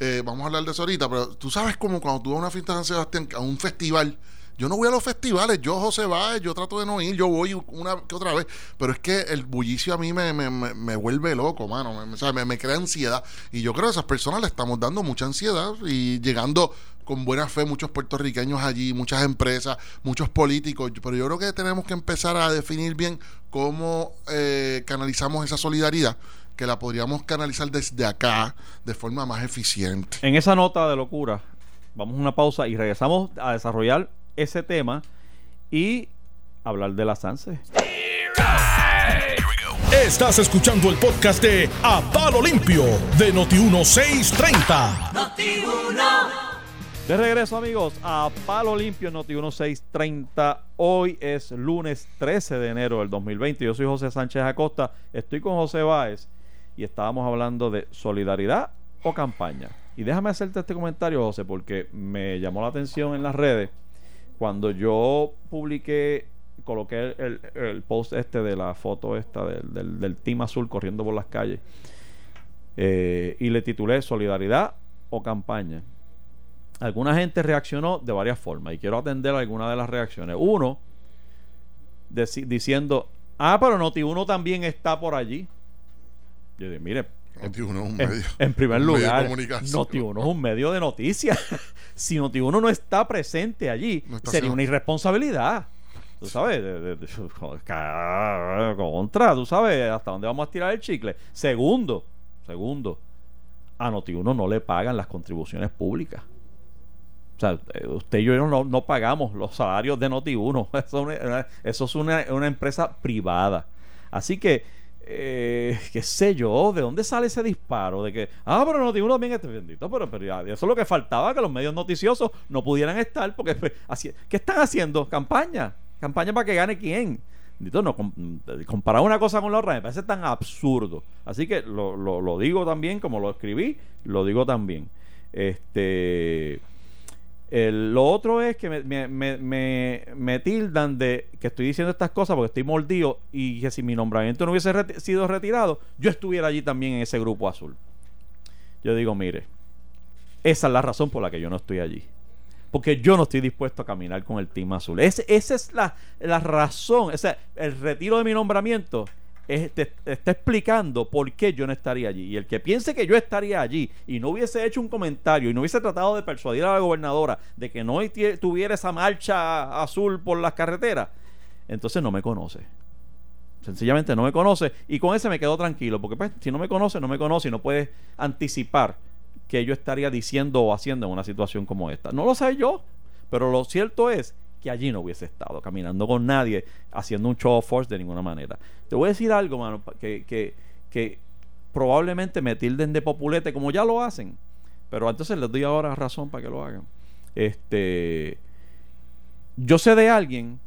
Eh, vamos a hablar de eso ahorita, pero tú sabes como cuando tú vas a una fiesta de San Sebastián, a un festival. Yo no voy a los festivales, yo José Báez, yo trato de no ir, yo voy una que otra vez, pero es que el bullicio a mí me, me, me, me vuelve loco, mano, me, o sea, me, crea ansiedad. Y yo creo que a esas personas le estamos dando mucha ansiedad y llegando con buena fe muchos puertorriqueños allí, muchas empresas, muchos políticos, pero yo creo que tenemos que empezar a definir bien cómo eh, canalizamos esa solidaridad, que la podríamos canalizar desde acá de forma más eficiente. En esa nota de locura, vamos a una pausa y regresamos a desarrollar ese tema y hablar de la Sanse. Estás escuchando el podcast de A Palo Limpio de Noti1630. De regreso amigos a Palo Limpio Noti 1630. Hoy es lunes 13 de enero del 2020. Yo soy José Sánchez Acosta. Estoy con José Báez y estábamos hablando de solidaridad o campaña. Y déjame hacerte este comentario, José, porque me llamó la atención en las redes cuando yo publiqué, coloqué el, post este de la foto esta del, del, del team azul corriendo por las calles eh, y le titulé Solidaridad o campaña. Alguna gente reaccionó de varias formas y quiero atender algunas de las reacciones. Uno, diciendo, ah, pero Noti1 también está por allí. Yo dije, mire, Noti1 es un en, medio. en primer lugar. Noti1 es un medio de noticias. si Noti1 no está presente allí, No está sería una irresponsabilidad. Tú sabes, de- de- de- ca- contra, tú sabes hasta dónde vamos a tirar el chicle. Segundo, segundo, a Noti1 no le pagan las contribuciones públicas. O sea, eh, usted y yo no, no pagamos los salarios de Noti1. Eso eso es una, una empresa privada. Así que, eh, qué sé yo, ¿de dónde sale ese disparo? De que, ah, pero Noti1 también está bendito, pero, pero eso es lo que faltaba, que los medios noticiosos no pudieran estar, porque, pues, así, ¿qué están haciendo? Campaña. Campaña para que gane quién. Bendito, no, com- comparar una cosa con la otra me parece tan absurdo. Así que lo, lo digo también, como lo escribí, lo digo también. Este. El- lo otro es que me, me, me, me- tildan de que estoy diciendo estas cosas porque estoy mordido y que si mi nombramiento no hubiese sido retirado, yo estuviera allí también en ese grupo azul. Yo digo, mire, esa es la razón por la que yo no estoy allí. Porque yo no estoy dispuesto a caminar con el team azul. Esa es la, la razón. O sea, el retiro de mi nombramiento te, está explicando por qué yo no estaría allí. Y el que piense que yo estaría allí y no hubiese hecho un comentario y no hubiese tratado de persuadir a la gobernadora de que no tuviera esa marcha azul por las carreteras, entonces no me conoce. Sencillamente no me conoce y con ese me quedo tranquilo, porque pues, si no me conoce, no me conoce y no puede anticipar que yo estaría diciendo o haciendo en una situación como esta. No lo sé yo, pero lo cierto es que allí no hubiese estado caminando con nadie, haciendo un show of force de ninguna manera. Te voy a decir algo, mano, que, que, que probablemente me tilden de populete como ya lo hacen, pero entonces les doy ahora razón para que lo hagan. Este, yo sé de alguien,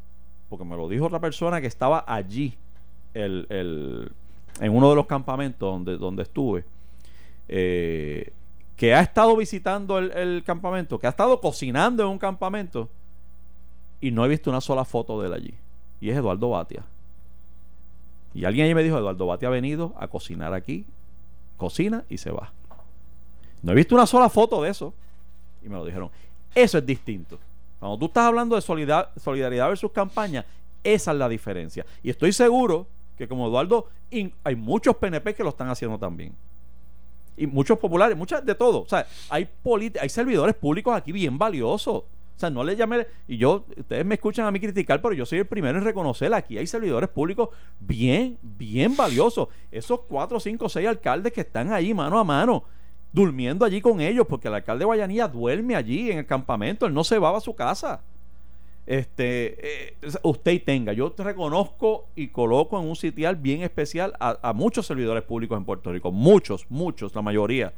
porque me lo dijo otra persona que estaba allí, el, el- en uno de los campamentos donde, donde estuve, eh, que ha estado visitando el, el campamento, que ha estado cocinando en un campamento, y no he visto una sola foto de él allí. Y es Eduardo Batia. Y alguien ahí me dijo, Eduardo Batia ha venido a cocinar aquí, cocina y se va. No he visto una sola foto de eso. Y me lo dijeron. Eso es distinto. Cuando tú estás hablando de solidar- solidaridad versus campaña, esa es la diferencia. Y estoy seguro que como Eduardo, hay muchos PNP que lo están haciendo también. Y muchos populares, muchas de todo. O sea, hay, hay servidores públicos aquí bien valiosos. Sea, no le llame. Y yo, ustedes me escuchan a mí criticar, pero yo soy el primero en reconocer. Aquí hay servidores públicos bien, bien valiosos. Esos cuatro, cinco, seis alcaldes que están ahí mano a mano, durmiendo allí con ellos, porque el alcalde de Guayanilla duerme allí en el campamento. Él no se va a su casa este eh, usted y tenga. Yo te reconozco y coloco en un sitial bien especial a, a muchos servidores públicos en Puerto Rico. Muchos, muchos, la mayoría.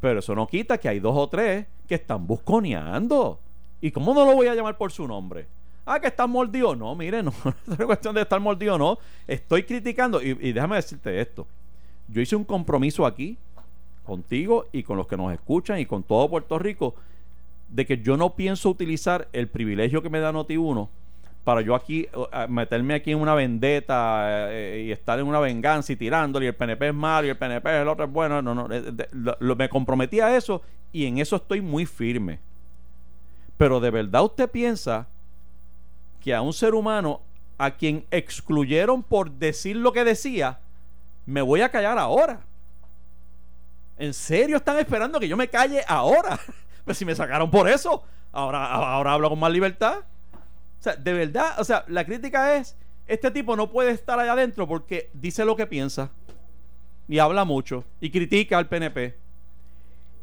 Pero eso no quita que hay dos o tres que están busconeando. ¿Y cómo no lo voy a llamar por su nombre? Ah, que están mordidos. No, mire, no, es cuestión de estar mordido, no. Estoy criticando. Y, déjame decirte esto. Yo hice un compromiso aquí, contigo y con los que nos escuchan y con todo Puerto Rico, de que yo no pienso utilizar el privilegio que me da Noti1 para yo aquí eh, meterme aquí en una vendetta eh, y estar en una venganza y tirándole y el PNP es malo y el PNP el otro es bueno no no eh, me comprometí a eso y en eso estoy muy firme pero de verdad usted piensa que a un ser humano a quien excluyeron por decir lo que decía me voy a callar ahora ¿En serio están esperando que yo me calle ahora? Pues si me sacaron por eso, ahora, ahora hablo con más libertad. O sea, de verdad, o sea, la crítica es, este tipo no puede estar allá adentro porque dice lo que piensa y habla mucho y critica al PNP.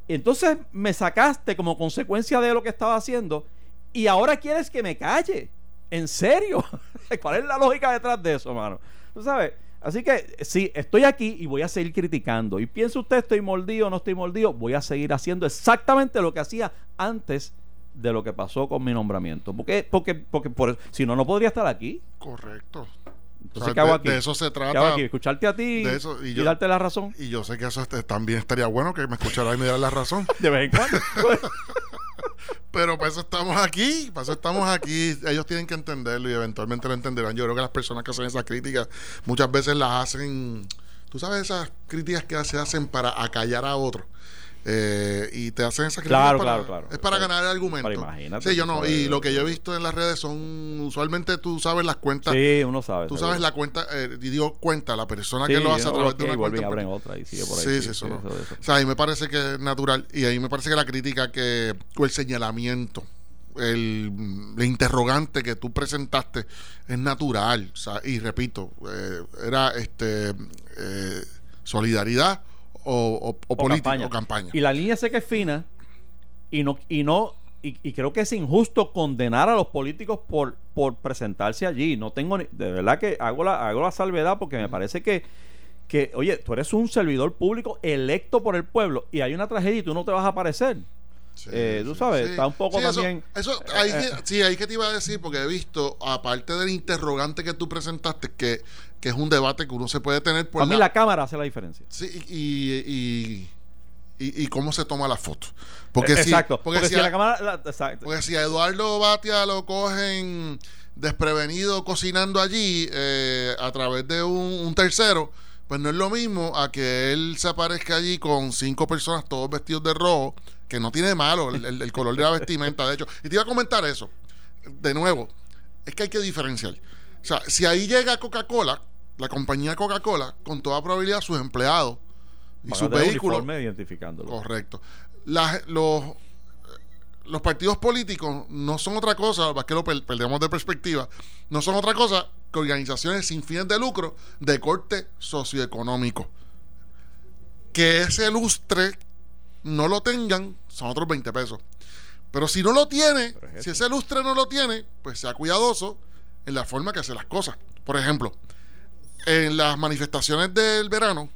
Entonces me sacaste como consecuencia de lo que estaba haciendo y ahora quieres que me calle. ¿En serio? ¿Cuál es la lógica detrás de eso, mano? Tú sabes, Así que sí, estoy aquí y voy a seguir criticando. Y piensa usted, estoy mordido no estoy mordido, voy a seguir haciendo exactamente lo que hacía antes de lo que pasó con mi nombramiento. Porque, porque, porque por, si no, no podría estar aquí. Correcto. Entonces, O sea, ¿qué hago de- aquí? de eso se ¿Qué trata. hago aquí? Escucharte a ti de eso, y darte la razón Y yo sé que eso este- también estaría bueno que me escuchara y me diera la razón. de vez en cuando. Pero para eso estamos aquí, para eso estamos aquí. Ellos tienen que entenderlo y eventualmente lo entenderán. Yo creo que las personas que hacen esas críticas muchas veces las hacen, tú sabes, esas críticas que se hacen para acallar a otros. Eh, y te hacen esas críticas Claro, para, claro, claro. es para ganar el argumento. Pero imagínate, Sí, yo no. sabes. Y lo que yo he visto en las redes son, usualmente tú sabes las cuentas. sí, uno sabe. Tú seguro. sabes la cuenta, eh, y digo cuenta, la persona Sí, que lo hace a través de una y cuenta. abren otra y sigue por ahí. Sí, sí, eso no. eso, eso. O sea, ahí me parece que es natural. Y ahí me parece que la crítica que, o el señalamiento, el, el interrogante que tú presentaste es natural. O sea, y repito, eh, era este eh, solidaridad o, o, o política o campaña. Y la línea sé que es fina y no y no y, y creo que es injusto condenar a los políticos por por presentarse allí. No tengo ni- de verdad que hago la hago la salvedad porque me parece que que oye, tú eres un servidor público electo por el pueblo y hay una tragedia y tú no te vas a aparecer. Sí, eh, tú sabes, está un poco eso- también- Eso, ahí, eh, sí, ahí que te iba a decir, porque he visto, aparte del interrogante que tú presentaste, que, que es un debate que uno se puede tener por Para mí la cámara hace la diferencia. Sí, y, y, y, y cómo se toma la foto. Porque si, Exacto. porque, Porque, si, si a, la cámara la- exacto. porque si a Eduardo Batia lo cogen desprevenido cocinando allí eh, a través de un, un tercero, pues no es lo mismo a que él se aparezca allí con cinco personas todos vestidos de rojo, que no tiene de malo el, el- el color de la vestimenta, de hecho. Y te iba a comentar eso. De nuevo, es que hay que diferenciar. O sea, si ahí llega Coca-Cola, la compañía Coca-Cola, con toda probabilidad sus empleados y sus vehículos. identificándolo. Correcto. Los, los partidos políticos no son otra cosa, es que lo per- perdemos de perspectiva, no son otra cosa que organizaciones sin fines de lucro de corte socioeconómico. Que ese lustre no lo tengan, son otros 20 pesos. Pero si no lo tiene, es si ese lustre no lo tiene, pues sea cuidadoso en la forma que hace las cosas. Por ejemplo, en las manifestaciones del verano,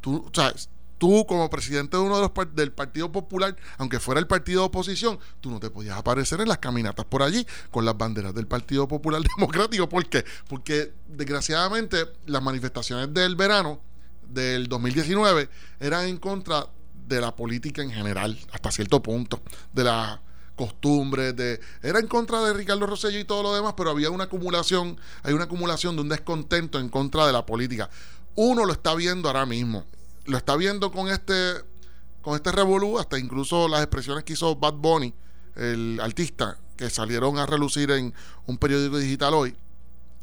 tú, sea, tú como presidente de uno de los par- del Partido Popular, aunque fuera el partido de oposición, tú no te podías aparecer en las caminatas por allí con las banderas del Partido Popular Democrático. ¿Por qué? Porque desgraciadamente las manifestaciones del verano del 2019 eran en contra de la política en general, hasta cierto punto, de las costumbres, de era en contra de Ricardo Rosselló y todo lo demás, pero había una acumulación, hay una acumulación de un descontento en contra de la política. Uno lo está viendo ahora mismo, lo está viendo con este con este revolú, hasta incluso las expresiones que hizo Bad Bunny, el artista, que salieron a relucir en un periódico digital hoy,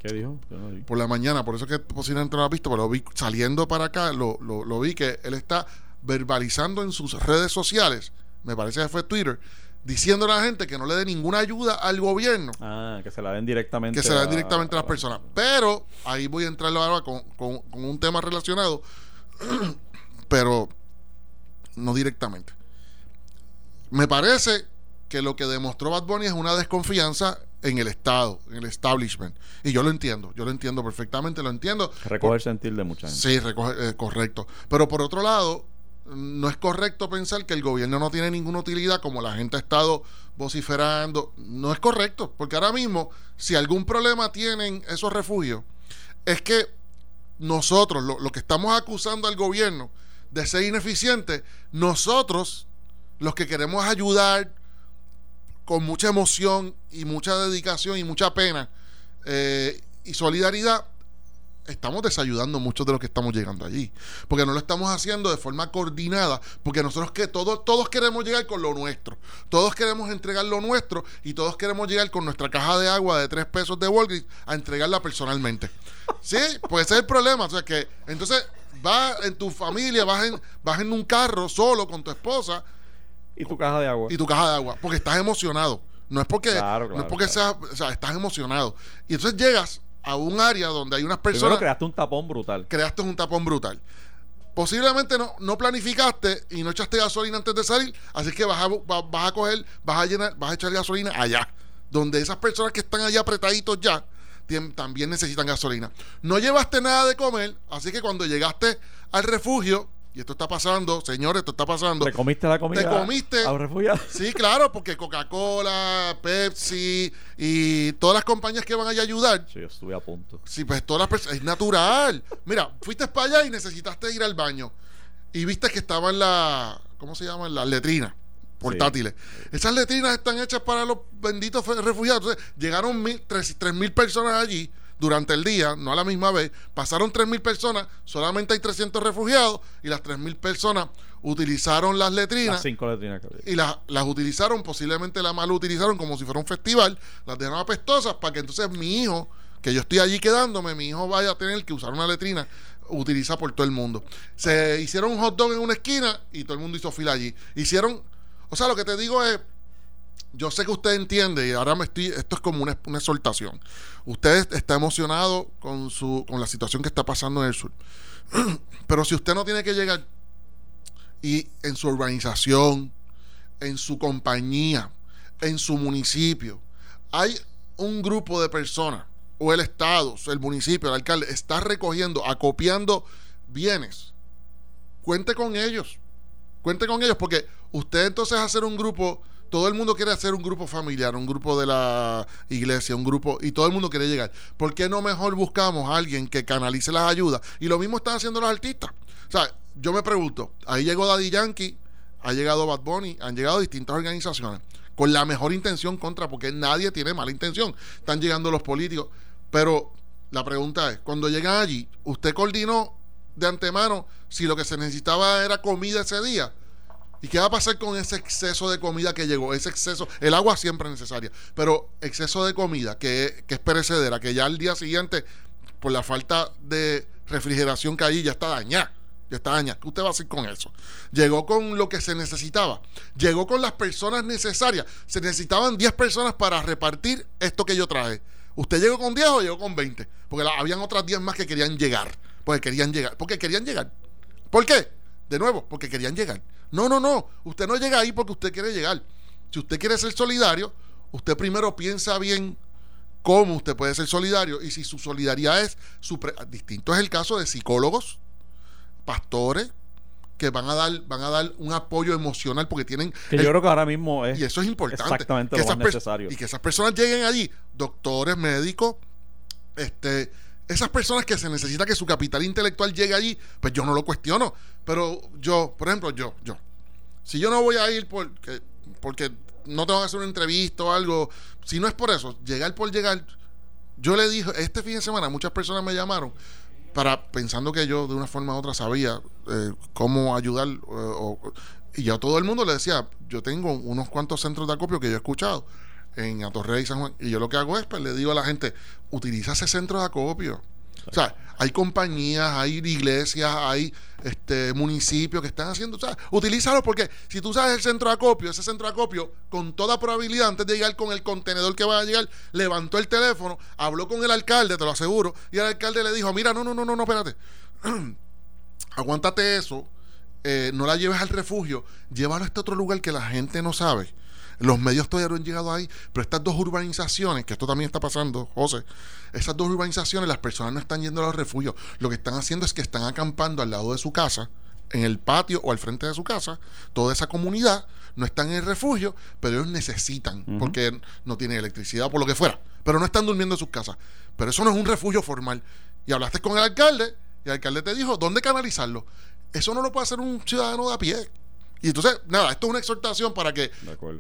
¿Qué dijo? Yo no vi. por la mañana, por eso es que posiblemente no lo has visto, pero lo vi saliendo para acá, lo, lo, lo vi que él está verbalizando en sus redes sociales, me parece que fue Twitter, diciendo a la gente que no le dé ninguna ayuda al gobierno, Ah, que se la den directamente. que se la den a- directamente a las personas. Pero ahí voy a entrar ahora con, con, con un tema relacionado, pero no directamente. Me parece que lo que demostró Bad Bunny es una desconfianza en el Estado, en el establishment. Y yo lo entiendo, yo lo entiendo perfectamente, lo entiendo. Recoger el sentir de mucha gente. Sí, recoge- eh, correcto. Pero por otro lado, no es correcto pensar que el gobierno no tiene ninguna utilidad como la gente ha estado vociferando. No es correcto, porque ahora mismo, si algún problema tienen esos refugios, es que nosotros, lo, lo que estamos acusando al gobierno de ser ineficiente, nosotros, los que queremos ayudar con mucha emoción y mucha dedicación y mucha pena eh, y solidaridad, estamos desayudando muchos de los que estamos llegando allí. Porque no lo estamos haciendo de forma coordinada, porque nosotros que todos, todos queremos llegar con lo nuestro. Todos queremos entregar lo nuestro y todos queremos llegar con nuestra caja de agua de tres pesos de Walgreens a entregarla personalmente. Sí, pues ese es el problema. O sea que entonces vas en tu familia, vas en, vas en un carro solo con tu esposa Y tu caja de agua. y tu caja de agua, porque estás emocionado. No es porque, Claro, no claro, es porque claro. seas, o sea, estás emocionado. Y entonces llegas a un área donde hay unas Primero personas creaste un tapón brutal. creaste un tapón brutal. Posiblemente no, no planificaste y no echaste gasolina antes de salir, así que vas a, vas a coger, vas a llenar, vas a echar gasolina allá, donde esas personas que están allá apretaditos ya también necesitan gasolina. No llevaste nada de comer, así que cuando llegaste al refugio, y esto está pasando, señores, esto está pasando. ¿Te comiste la comida? Te comiste- A los refugiados. Sí, claro, porque Coca-Cola, Pepsi y todas las compañías que van allá a ayudar, Sí, yo estuve a punto. Sí, pues todas las personas. Es natural. Mira, fuiste para allá y necesitaste ir al baño. Y viste que estaban las. ¿Cómo se llaman? Las letrinas portátiles. Esas letrinas están hechas para los benditos refugiados. Entonces, llegaron mil, tres, tres mil personas allí durante el día, no a la misma vez. Pasaron tres mil personas, solamente hay 300 refugiados y las tres mil personas utilizaron las letrinas Las cinco letrinas que había. y las, las utilizaron, posiblemente la mal utilizaron como si fuera un festival, las dejaron apestosas para que entonces mi hijo, que yo estoy allí quedándome, mi hijo vaya a tener que usar una letrina, utiliza por todo el mundo. Se hicieron un hot dog en una esquina y todo el mundo hizo fila allí. Hicieron, o sea, lo que te digo es, yo sé que usted entiende y ahora me estoy, esto es como una, una exhortación. Usted está emocionado con su, con la situación que está pasando en el sur. Pero si usted no tiene que llegar y en su urbanización, en su compañía, en su municipio, hay un grupo de personas, o el Estado, el municipio, el alcalde, está recogiendo, acopiando bienes. Cuente con ellos. Cuente con ellos, porque usted entonces hacer un grupo, todo el mundo quiere hacer un grupo familiar, un grupo de la iglesia, un grupo, y todo el mundo quiere llegar. ¿Por qué no mejor buscamos a alguien que canalice las ayudas? Y lo mismo están haciendo los artistas. O sea, yo me pregunto, ahí llegó Daddy Yankee, ha llegado Bad Bunny, han llegado distintas organizaciones con la mejor intención contra, porque nadie tiene mala intención. Están llegando los políticos. Pero la pregunta es, cuando llegan allí, ¿usted coordinó de antemano si lo que se necesitaba era comida ese día? ¿Y qué va a pasar con ese exceso de comida que llegó? Ese exceso, el agua siempre es necesaria, pero exceso de comida que, que es perecedera, que ya al día siguiente, por la falta de refrigeración que hay, ya está dañada. Ya está dañada. ¿Qué usted va a hacer con eso? Llegó con lo que se necesitaba. Llegó con las personas necesarias. Se necesitaban 10 personas para repartir esto que yo traje. ¿Usted llegó con 10 o llegó con 20? Porque habían otras 10 más que querían llegar. Porque querían llegar. Porque querían llegar. ¿Por qué? De nuevo, porque querían llegar. No, no, no. Usted no llega ahí porque usted quiere llegar. Si usted quiere ser solidario, usted primero piensa bien cómo usted puede ser solidario y si su solidaridad es su pre- distinto es el caso de psicólogos, pastores que van a dar van a dar un apoyo emocional porque tienen Que el- yo creo que ahora mismo es y eso es importante. exactamente que lo esas necesario. Y que esas personas lleguen allí, doctores, médicos, este, esas personas que se necesita que su capital intelectual llegue allí, pues yo no lo cuestiono. Pero yo, por ejemplo, yo, yo, si yo no voy a ir porque, porque no tengo que hacer una entrevista o algo, si no es por eso, llegar por llegar, yo le dije, este fin de semana muchas personas me llamaron para pensando que yo de una forma u otra sabía eh, cómo ayudar eh, o- y yo a todo el mundo le decía yo tengo unos cuantos centros de acopio que yo he escuchado en Atorrey San Juan. Y yo lo que hago es pues le digo a la gente utiliza ese centro de acopio. O sea, hay compañías, hay iglesias, hay este municipios que están haciendo, o sea, utilízalo porque si tú sabes el centro de acopio, ese centro de acopio, con toda probabilidad, antes de llegar con el contenedor que va a llegar, levantó el teléfono, habló con el alcalde, te lo aseguro, y el alcalde le dijo, mira, no, no, no, no, no, espérate, aguántate eso, eh, no la lleves al refugio, llévalo a este otro lugar que la gente no sabe. Los medios todavía no han llegado ahí, pero estas dos urbanizaciones, que esto también está pasando, José, esas dos urbanizaciones, las personas no están yendo a los refugios. Lo que están haciendo es que están acampando al lado de su casa, en el patio o al frente de su casa. Toda esa comunidad no están en el refugio, pero ellos necesitan, porque no tienen electricidad o por lo que fuera. Pero no están durmiendo en sus casas. Pero eso no es un refugio formal. Y hablaste con el alcalde, y el alcalde te dijo, ¿dónde canalizarlo? Eso no lo puede hacer un ciudadano de a pie. Y entonces, nada, esto es una exhortación para que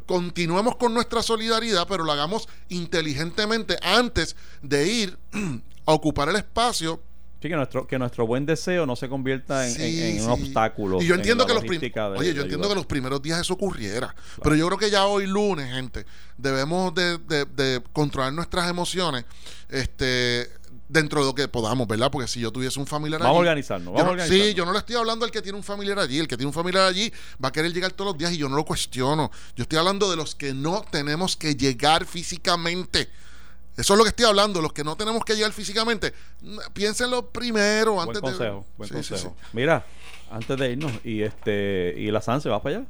continuemos con nuestra solidaridad, pero lo hagamos inteligentemente antes de ir a ocupar el espacio. Sí, que nuestro, que nuestro buen deseo no se convierta en, Sí, en un sí. obstáculo. Y yo en entiendo que los de- Oye, yo entiendo que los primeros días eso ocurriera. Pero yo creo que ya hoy lunes, gente, debemos de, de- de controlar nuestras emociones este dentro de lo que podamos, ¿verdad? Porque si yo tuviese un familiar Vamos a allí- organizarnos, yo vamos a no- organizarnos. Sí, yo no le estoy hablando al que tiene un familiar allí. El que tiene un familiar allí va a querer llegar todos los días y yo no lo cuestiono. Yo estoy hablando de los que no tenemos que llegar físicamente. Eso es lo que estoy hablando, los que no tenemos que llegar físicamente. Piénsenlo primero Buen antes consejo, de. buen Sí, sí, consejo. sí. Mira, antes de irnos, y este y la SAN se va para allá.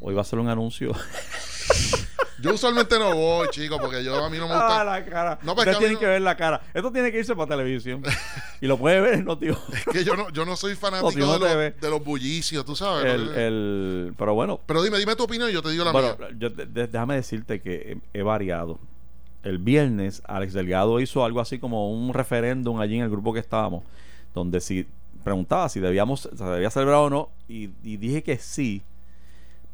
Hoy va a ser un anuncio. Yo usualmente no voy, chicos, porque yo a mí no me gusta. Ah, la cara. No, pues Usted que no- ver la cara. Esto tiene que irse para televisión. y lo puede ver, no, tío. Es que yo no, yo no soy fanático de, los, de los bullicios, tú sabes. El, pero bueno, Pero dime, dime tu opinión y yo te digo la bueno mía. yo, déjame decirte que he, he variado. El viernes, Alex Delgado hizo algo así como un referéndum allí en el grupo que estábamos, donde si preguntaba si debíamos, se debía celebrar o no, y, y dije que sí,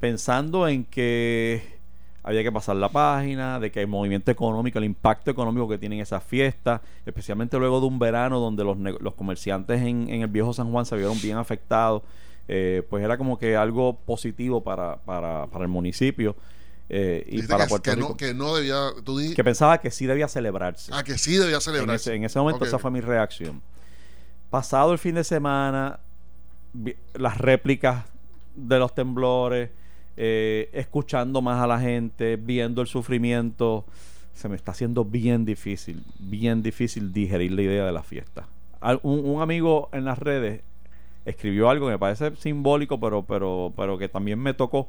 pensando en que había que pasar la página, de que el movimiento económico, el impacto económico que tienen esas fiestas, especialmente luego de un verano donde los, los comerciantes en, en el viejo San Juan se vieron bien afectados, eh, pues era como que algo positivo para, para, para el municipio eh, y para que, Puerto que Rico. no, que no debía. Tú dijiste. que pensaba que sí debía celebrarse. ah, que sí debía en, celebrarse. ese, en ese momento esa fue mi reacción. Pasado el fin de semana, vi- las réplicas de los temblores, eh, escuchando más a la gente, viendo el sufrimiento, se me está haciendo bien difícil, bien difícil digerir la idea de la fiesta. Un, un amigo en las redes escribió algo que me parece simbólico, pero, pero, pero que también me tocó.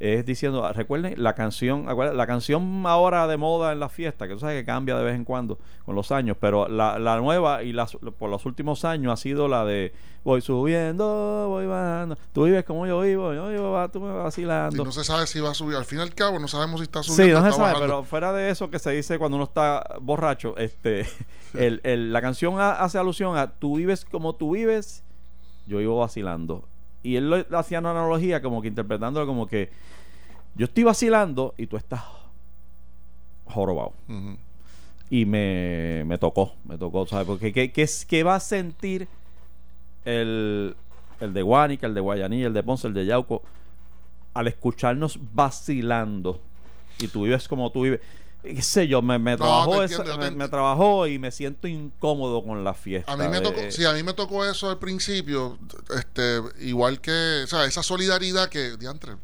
Es diciendo, ah, recuerden la canción, la canción ahora de moda en la fiesta, que tú sabes que cambia de vez en cuando con los años, pero la, la nueva y las, por los últimos años ha sido la de voy subiendo, voy bajando, tú vives como yo vivo, yo vivo, tú me vas Sí, vacilando. no se sabe si va a subir. Al fin y al cabo, no sabemos si está Sí, subiendo no o se está sabe, bajando. pero fuera de eso que se dice cuando uno está borracho, este, el, el- la canción ha- hace alusión a tú vives como tú vives, yo vivo vacilando. Y él lo, hacía una analogía como que interpretándolo como que yo estoy vacilando y tú estás jorobado. Y me, me tocó, me tocó, ¿sabes? Porque ¿qué, qué, qué va a sentir el, el de Guánica, el de Guayanilla, el de Ponce, el de Yauco, al escucharnos vacilando? Y tú vives como tú vives. Qué sé yo, me, me No, trabajó esa- entiendo, me, me trabajó y me siento incómodo con la fiesta. A mí me de- tocó, sí, a mí me tocó eso al principio, este, igual que, o sea, esa solidaridad que, diantre,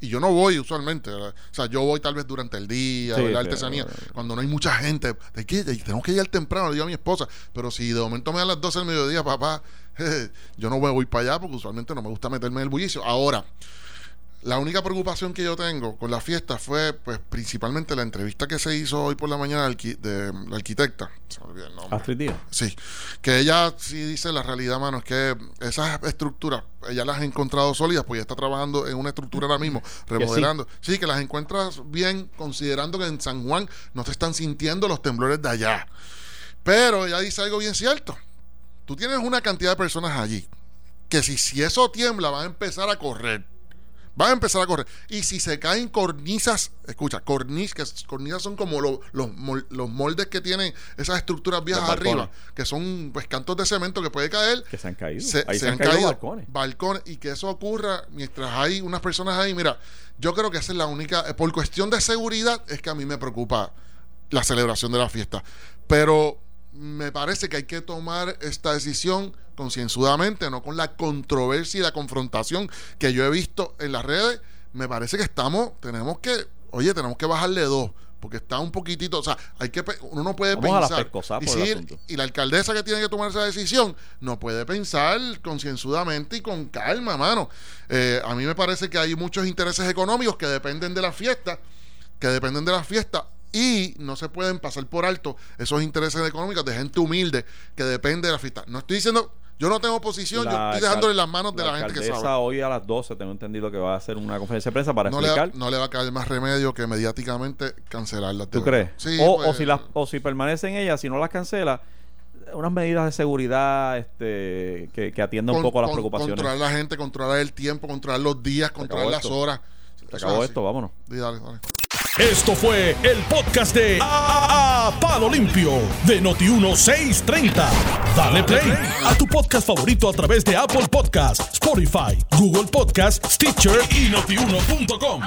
y yo no voy usualmente, ¿verdad? o sea, yo voy tal vez durante el día, Sí, la artesanía, cuando no hay mucha gente, de tenemos que llegar temprano, le digo a mi esposa, pero si de momento me dan las 12 del mediodía, papá, yo no voy, voy para allá porque usualmente no me gusta meterme en el bullicio. Ahora, la única preocupación que yo tengo con la fiesta fue, pues, principalmente la entrevista que se hizo hoy por la mañana de la arquitecta. Se me olvidó el nombre. Astrid Díaz. Sí, que ella sí dice la realidad, mano, es que esas estructuras, ella las ha encontrado sólidas, pues ella está trabajando en una estructura ahora mismo, remodelando. Sí. que las encuentras bien, considerando que en San Juan no se están sintiendo los temblores de allá. Pero ella dice algo bien cierto. Tú tienes una cantidad de personas allí que si, si eso tiembla van a empezar a correr. Van a empezar a correr. Y si se caen cornisas, escucha, cornis, que s- cornisas son como lo- los, los moldes que tienen esas estructuras viejas arriba, que son pues cantos de cemento que puede caer. Que se han caído. Se, Ahí se han caído, balcones. balcones. y que eso ocurra mientras hay unas personas ahí. Mira, yo creo que esa es la única, eh, por cuestión de seguridad, es que a mí me preocupa la celebración de la fiesta. Pero me parece que hay que tomar esta decisión concienzudamente, no con la controversia y la confrontación que yo he visto en las redes. Me parece que estamos, tenemos que, oye, tenemos que bajarle dos. Porque está un poquitito, o sea, hay que, uno no puede Vamos a la pensar. y, sí, y la alcaldesa que tiene que tomar esa decisión no puede pensar concienzudamente y con calma, mano. Eh, a mí me parece que hay muchos intereses económicos que dependen de la fiesta, que dependen de la fiesta y no se pueden pasar por alto esos intereses económicos de gente humilde que depende de la fiesta. No estoy diciendo, yo no tengo posición, yo La estoy dejándole las manos de la, gente que sabe. hoy a las 12 tengo entendido que va a hacer una conferencia de prensa para No le, explicar. va, no le va a caer más remedio que mediáticamente cancelarla. ¿Tú crees? Sí, o, pues, o si las, o si permanecen ellas, si no las cancela, unas medidas de seguridad este, que, que atiendan un poco a las con- preocupaciones. Controlar la gente, controlar el tiempo, controlar los días, controlar las horas. Se acabó esto, vámonos. Sí, dale, dale. Esto fue el podcast de A Palo Limpio de Noti1630. Dale play a tu podcast favorito a través de Apple Podcasts, Spotify, Google Podcasts, Stitcher y notiuno.com.